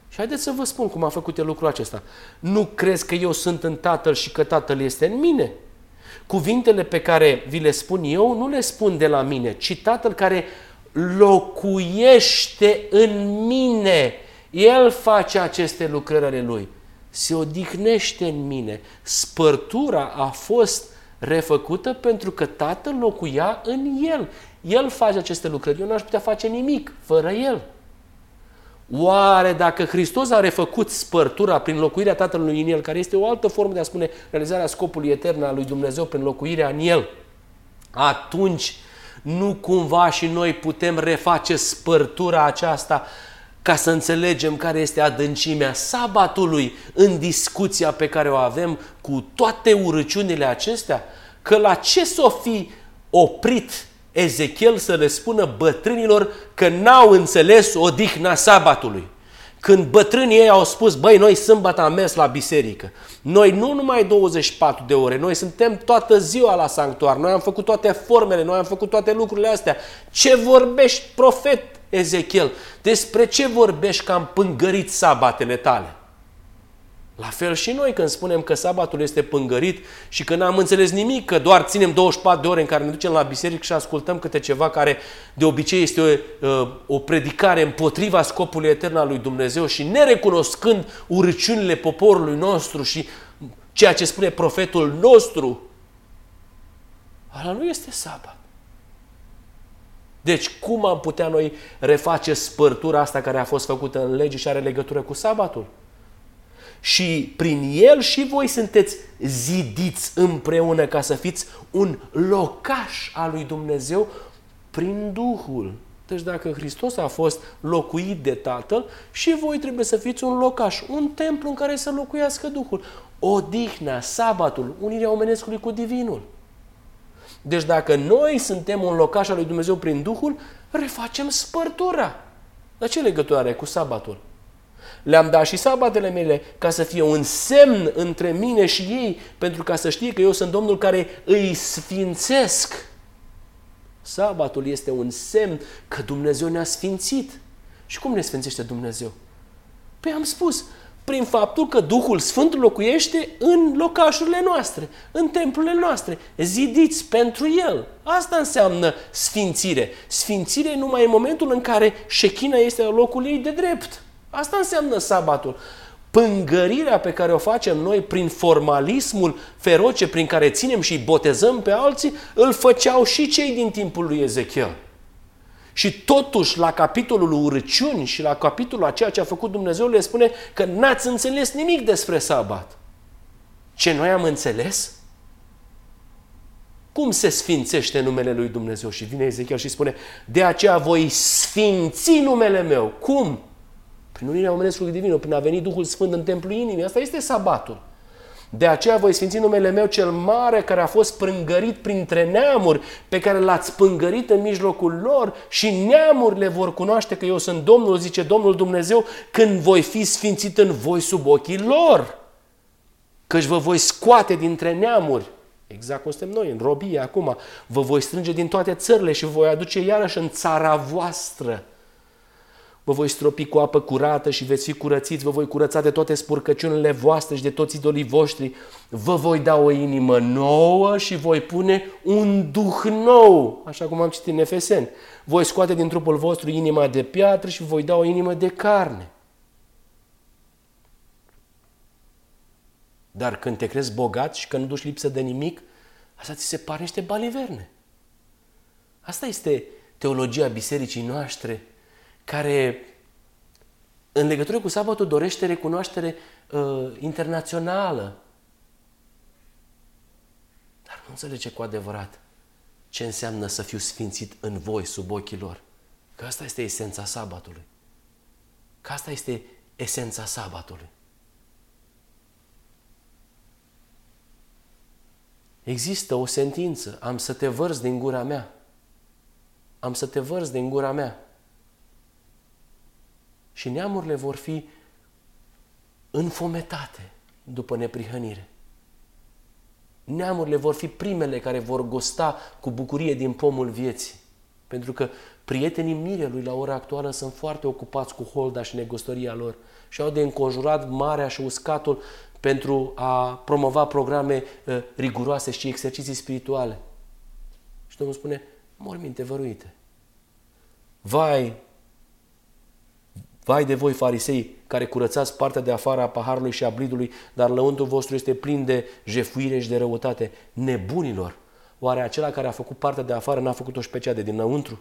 Și haideți să vă spun cum a făcut el lucrul acesta. Nu crezi că eu sunt în Tatăl și că Tatăl este în mine? Cuvintele pe care vi le spun eu nu le spun de la mine, ci Tatăl care locuiește în mine. El face aceste lucrări ale Lui. Se odihnește în mine. Spărtura a fost refăcută pentru că Tatăl locuia în El. El face aceste lucrări. Eu n-aș putea face nimic fără El. Oare dacă Hristos a refăcut spărtura prin locuirea Tatălui în El, care este o altă formă de a spune realizarea scopului etern al lui Dumnezeu prin locuirea în El, atunci nu cumva și noi putem reface spărtura aceasta ca să înțelegem care este adâncimea sabatului în discuția pe care o avem cu toate urăciunile acestea? Că la ce s-o fi oprit Ezechiel să le spună bătrânilor că n-au înțeles odihna sabatului? Când bătrânii ei au spus, băi, noi sâmbătă am mers la biserică. Noi nu numai 24 de ore, noi suntem toată ziua la sanctuar, noi am făcut toate formele, noi am făcut toate lucrurile astea. Ce vorbești, profet Ezechiel? Despre ce vorbești că am pângărit sabatele tale? La fel și noi când spunem că sabatul este pângărit și că n-am înțeles nimic, că doar ținem 24 de ore în care ne ducem la biserică și ascultăm câte ceva care de obicei este o, uh, o predicare împotriva scopului etern al lui Dumnezeu și nerecunoscând urăciunile poporului nostru și ceea ce spune profetul nostru, ala nu este sabat. Deci cum am putea noi reface spărtura asta care a fost făcută în lege și are legătură cu sabatul? Și prin el și voi sunteți zidiți împreună ca să fiți un locaș al lui Dumnezeu prin Duhul. Deci dacă Hristos a fost locuit de Tatăl, și voi trebuie să fiți un locaș, un templu în care să locuiască Duhul. Odihna, sabatul, unirea omenescului cu Divinul. Deci dacă noi suntem un locaș al lui Dumnezeu prin Duhul, refacem spărtura. Dar ce legătură are cu sabatul? Le-am dat și sabatele mele ca să fie un semn între mine și ei, pentru ca să știe că eu sunt Domnul care îi sfințesc. Sabatul este un semn că Dumnezeu ne-a sfințit. Și cum ne sfințește Dumnezeu? Păi am spus, prin faptul că Duhul Sfânt locuiește în locașurile noastre, în templurile noastre, zidiți pentru El. Asta înseamnă sfințire. Sfințire numai în momentul în care șechina este la locul ei de drept. Asta înseamnă sabatul. Pângărirea pe care o facem noi prin formalismul feroce prin care ținem și botezăm pe alții, îl făceau și cei din timpul lui Ezechiel. Și totuși, la capitolul urăciuni și la capitolul a ceea ce a făcut Dumnezeu, le spune că n-ați înțeles nimic despre sabat. Ce noi am înțeles? Cum se sfințește numele lui Dumnezeu? Și vine Ezechiel și spune, de aceea voi sfinți numele meu. Cum? Prin unirea omenescului divin, prin a venit Duhul Sfânt în templul inimii. Asta este sabatul. De aceea voi sfinți numele meu cel mare care a fost prângărit printre neamuri, pe care l-ați pângărit în mijlocul lor și neamurile vor cunoaște că eu sunt Domnul, zice Domnul Dumnezeu, când voi fi sfințit în voi sub ochii lor. Căci vă voi scoate dintre neamuri, exact cum suntem noi, în robie acum, vă voi strânge din toate țările și vă voi aduce iarăși în țara voastră vă voi stropi cu apă curată și veți fi curățiți, vă voi curăța de toate spurcăciunile voastre și de toți idolii voștri, vă voi da o inimă nouă și voi pune un duh nou, așa cum am citit în Efeseni. Voi scoate din trupul vostru inima de piatră și voi da o inimă de carne. Dar când te crezi bogat și că nu duci lipsă de nimic, asta ți se pare niște baliverne. Asta este teologia bisericii noastre care în legătură cu sabatul dorește recunoaștere uh, internațională. Dar nu înțelege cu adevărat ce înseamnă să fiu sfințit în voi, sub ochii lor. Că asta este esența sabatului. Că asta este esența sabatului. Există o sentință, am să te vărz din gura mea. Am să te vărz din gura mea și neamurile vor fi înfometate după neprihănire. Neamurile vor fi primele care vor gosta cu bucurie din pomul vieții. Pentru că prietenii mirelui la ora actuală sunt foarte ocupați cu holda și negostoria lor și au de înconjurat marea și uscatul pentru a promova programe uh, riguroase și exerciții spirituale. Și Domnul spune, morminte văruite. Vai Vai de voi, farisei, care curățați partea de afară a paharului și a blidului, dar lăuntul vostru este plin de jefuire și de răutate. Nebunilor! Oare acela care a făcut partea de afară n-a făcut-o și pe cea de dinăuntru?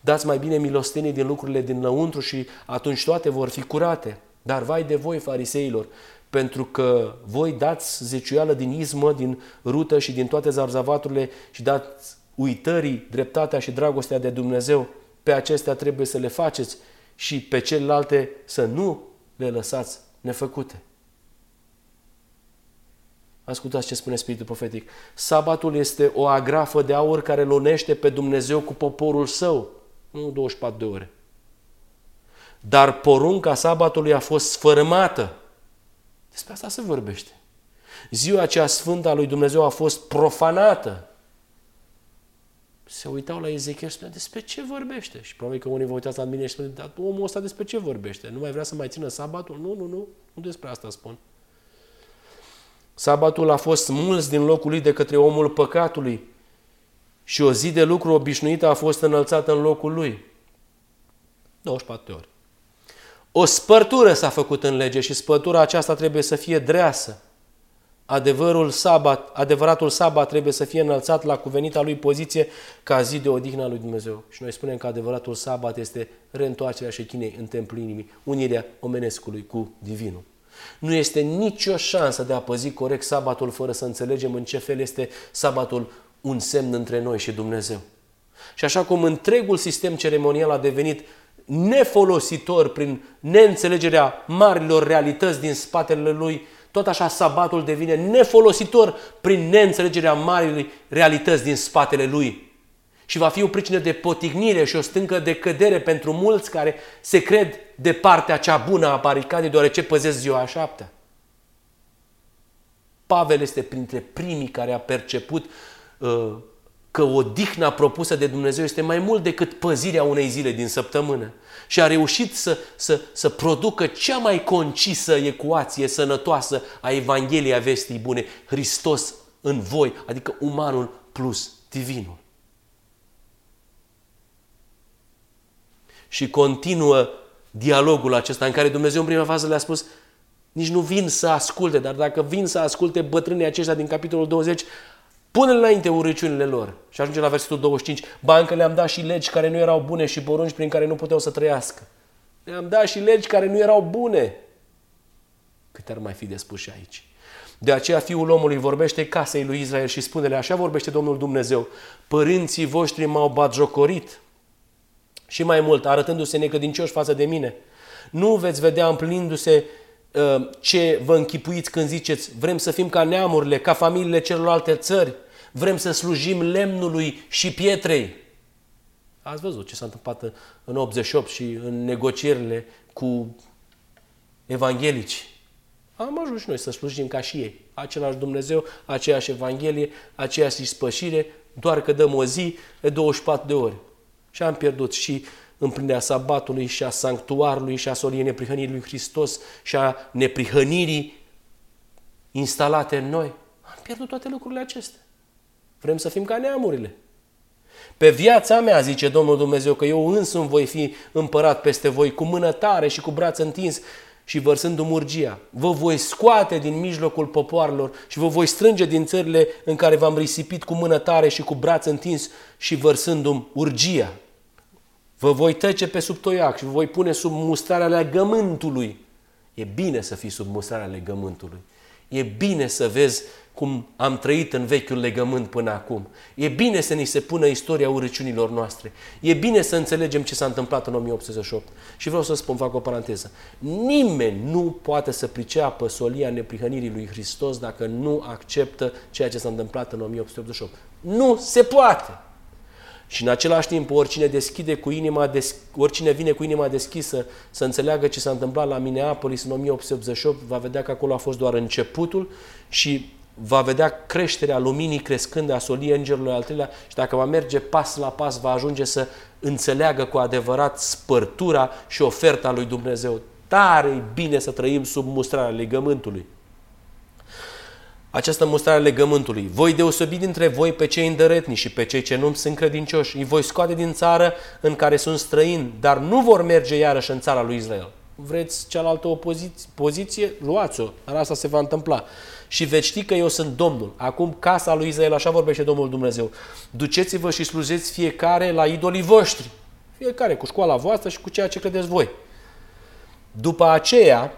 Dați mai bine milostenie din lucrurile dinăuntru și atunci toate vor fi curate. Dar vai de voi, fariseilor, pentru că voi dați zeciuială din izmă, din rută și din toate zarzavaturile și dați uitării, dreptatea și dragostea de Dumnezeu. Pe acestea trebuie să le faceți și pe celelalte să nu le lăsați nefăcute. Ascultați ce spune Spiritul Profetic. Sabatul este o agrafă de aur care lonește pe Dumnezeu cu poporul său. Nu 24 de ore. Dar porunca sabatului a fost sfărâmată. Despre asta se vorbește. Ziua aceea sfântă a lui Dumnezeu a fost profanată. Se uitau la Ezechiel și spunea, despre ce vorbește? Și probabil că unii vă uitați la mine și spuneți, dar omul ăsta despre ce vorbește? Nu mai vrea să mai țină sabatul? Nu, nu, nu, nu despre asta spun. Sabatul a fost smuls din locul lui de către omul păcatului și o zi de lucru obișnuită a fost înălțată în locul lui. 24 ori. O spărtură s-a făcut în lege și spărtura aceasta trebuie să fie dreasă. Adevărul sabat, adevăratul sabat trebuie să fie înălțat la cuvenita lui poziție ca zi de odihnă a lui Dumnezeu. Și noi spunem că adevăratul sabat este reîntoarcerea șechinei în templul inimii, unirea omenescului cu divinul. Nu este nicio șansă de a păzi corect sabatul fără să înțelegem în ce fel este sabatul un semn între noi și Dumnezeu. Și așa cum întregul sistem ceremonial a devenit nefolositor prin neînțelegerea marilor realități din spatele lui, tot așa sabatul devine nefolositor prin neînțelegerea marilor realități din spatele lui. Și va fi o pricină de potignire și o stâncă de cădere pentru mulți care se cred de partea cea bună a baricadei, deoarece păzesc ziua a șaptea. Pavel este printre primii care a perceput uh, că odihna propusă de Dumnezeu este mai mult decât păzirea unei zile din săptămână. Și a reușit să, să, să producă cea mai concisă ecuație sănătoasă a Evangheliei a vestii bune. Hristos în voi, adică umanul plus divinul. Și continuă dialogul acesta în care Dumnezeu în prima fază le-a spus nici nu vin să asculte, dar dacă vin să asculte bătrânii aceștia din capitolul 20, Pune înainte urăciunile lor. Și ajunge la versetul 25. Ba încă le-am dat și legi care nu erau bune și porunci prin care nu puteau să trăiască. Le-am dat și legi care nu erau bune. Cât ar mai fi de spus și aici. De aceea Fiul omului vorbește casei lui Israel și spune-le, așa vorbește Domnul Dumnezeu, părinții voștri m-au batjocorit și mai mult, arătându-se necădincioși față de mine. Nu veți vedea împlinindu-se uh, ce vă închipuiți când ziceți vrem să fim ca neamurile, ca familiile celorlalte țări, vrem să slujim lemnului și pietrei. Ați văzut ce s-a întâmplat în 88 și în negocierile cu evanghelici. Am ajuns și noi să slujim ca și ei. Același Dumnezeu, aceeași Evanghelie, aceeași spășire, doar că dăm o zi de 24 de ore. Și am pierdut și împlinirea sabatului și a sanctuarului și a soliei neprihănirii lui Hristos și a neprihănirii instalate în noi. Am pierdut toate lucrurile acestea. Vrem să fim ca neamurile. Pe viața mea, zice Domnul Dumnezeu, că eu însumi voi fi împărat peste voi cu mână tare și cu braț întins și vărsându-mi urgia. Vă voi scoate din mijlocul popoarelor și vă voi strânge din țările în care v-am risipit cu mână tare și cu braț întins și vărsându-mi urgia. Vă voi trece pe sub toiac și vă voi pune sub mustrarea legământului. E bine să fii sub mustrarea legământului. E bine să vezi cum am trăit în vechiul legământ până acum. E bine să ni se pună istoria urăciunilor noastre. E bine să înțelegem ce s-a întâmplat în 1888. Și vreau să spun, fac o paranteză. Nimeni nu poate să priceapă solia neprihănirii lui Hristos dacă nu acceptă ceea ce s-a întâmplat în 1888. Nu se poate! Și în același timp, oricine deschide cu inima des... oricine vine cu inima deschisă să înțeleagă ce s-a întâmplat la Minneapolis în 1888, va vedea că acolo a fost doar începutul și va vedea creșterea luminii crescând a soliei îngerului al treilea și dacă va merge pas la pas, va ajunge să înțeleagă cu adevărat spărtura și oferta lui Dumnezeu. Tare bine să trăim sub mustrarea legământului această mustrare a legământului. Voi deosebi dintre voi pe cei îndărătni și pe cei ce nu sunt credincioși. Îi voi scoate din țară în care sunt străini, dar nu vor merge iarăși în țara lui Israel. vreți cealaltă opoziție, poziție, luați-o, dar asta se va întâmpla. Și veți ști că eu sunt Domnul. Acum casa lui Israel, așa vorbește Domnul Dumnezeu. Duceți-vă și slujeți fiecare la idolii voștri. Fiecare cu școala voastră și cu ceea ce credeți voi. După aceea,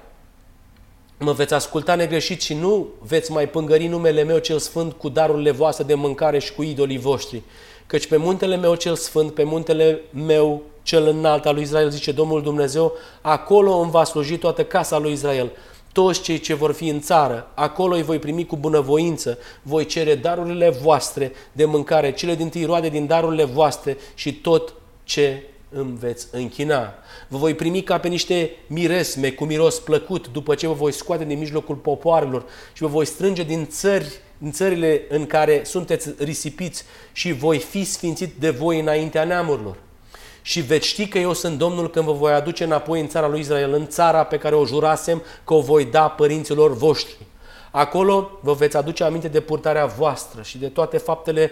mă veți asculta negreșit și nu veți mai pângări numele meu cel sfânt cu darurile voastre de mâncare și cu idolii voștri. Căci pe muntele meu cel sfânt, pe muntele meu cel înalt al lui Israel, zice Domnul Dumnezeu, acolo îmi va sluji toată casa lui Israel. Toți cei ce vor fi în țară, acolo îi voi primi cu bunăvoință, voi cere darurile voastre de mâncare, cele din tâi roade din darurile voastre și tot ce îmi veți închina. Vă voi primi ca pe niște miresme cu miros plăcut după ce vă voi scoate din mijlocul popoarelor și vă voi strânge din țări în țările în care sunteți risipiți și voi fi sfințit de voi înaintea neamurilor. Și veți ști că eu sunt Domnul când vă voi aduce înapoi în țara lui Israel, în țara pe care o jurasem că o voi da părinților voștri. Acolo vă veți aduce aminte de purtarea voastră și de toate faptele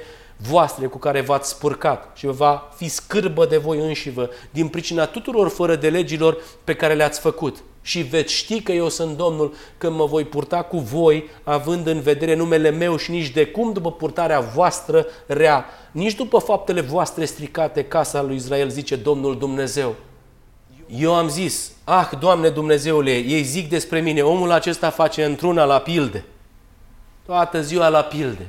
voastre cu care v-ați spurcat și vă va fi scârbă de voi înșivă din pricina tuturor fără de legilor pe care le-ați făcut. Și veți ști că eu sunt Domnul când mă voi purta cu voi, având în vedere numele meu și nici de cum după purtarea voastră rea, nici după faptele voastre stricate, casa lui Israel, zice Domnul Dumnezeu. Eu am zis, ah, Doamne Dumnezeule, ei zic despre mine, omul acesta face într-una la pilde. Toată ziua la pilde.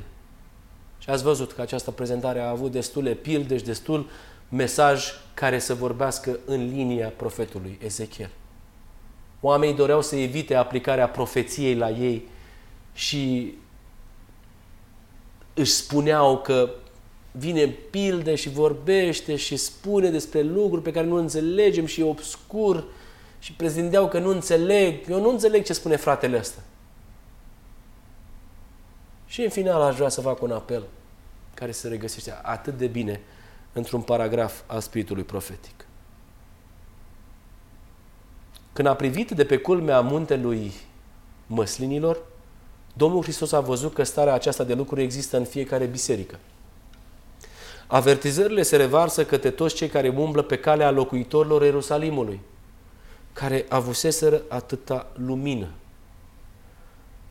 Și ați văzut că această prezentare a avut destule pilde și destul mesaj care să vorbească în linia profetului Ezechiel. Oamenii doreau să evite aplicarea profeției la ei și își spuneau că vine pilde și vorbește și spune despre lucruri pe care nu înțelegem și e obscur și prezindeau că nu înțeleg. Eu nu înțeleg ce spune fratele ăsta. Și în final aș vrea să fac un apel care se regăsește atât de bine într-un paragraf al spiritului profetic. Când a privit de pe culmea muntelui măslinilor, Domnul Hristos a văzut că starea aceasta de lucruri există în fiecare biserică. Avertizările se revarsă către toți cei care umblă pe calea locuitorilor Ierusalimului, care avuseseră atâta lumină.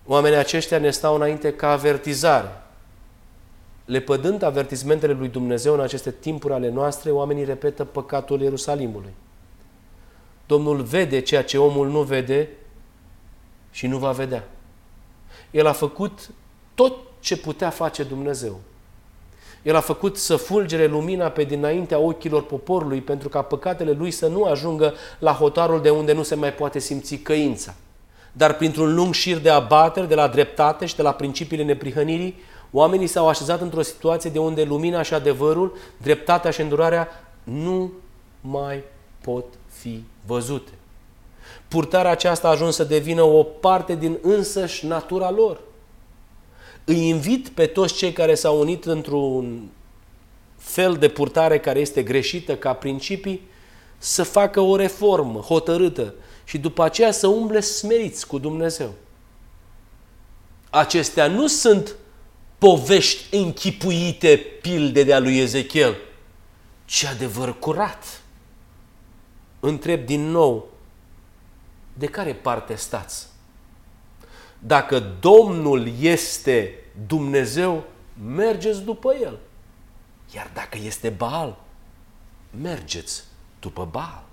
Oamenii aceștia ne stau înainte ca avertizare. Lepădând avertizmentele lui Dumnezeu în aceste timpuri ale noastre, oamenii repetă păcatul Ierusalimului. Domnul vede ceea ce omul nu vede și nu va vedea. El a făcut tot ce putea face Dumnezeu. El a făcut să fulgere lumina pe dinaintea ochilor poporului pentru ca păcatele lui să nu ajungă la hotarul de unde nu se mai poate simți căința. Dar printr-un lung șir de abateri de la dreptate și de la principiile neprihănirii, oamenii s-au așezat într-o situație de unde lumina și adevărul, dreptatea și îndurarea nu mai pot fi văzute. Purtarea aceasta a ajuns să devină o parte din însăși natura lor. Îi invit pe toți cei care s-au unit într-un fel de purtare care este greșită ca principii să facă o reformă hotărâtă și după aceea să umble smeriți cu Dumnezeu. Acestea nu sunt povești închipuite pilde de-a lui Ezechiel, ci adevăr curat. Întreb din nou, de care parte stați? Dacă Domnul este Dumnezeu, mergeți după El. Iar dacă este Baal, mergeți după Baal.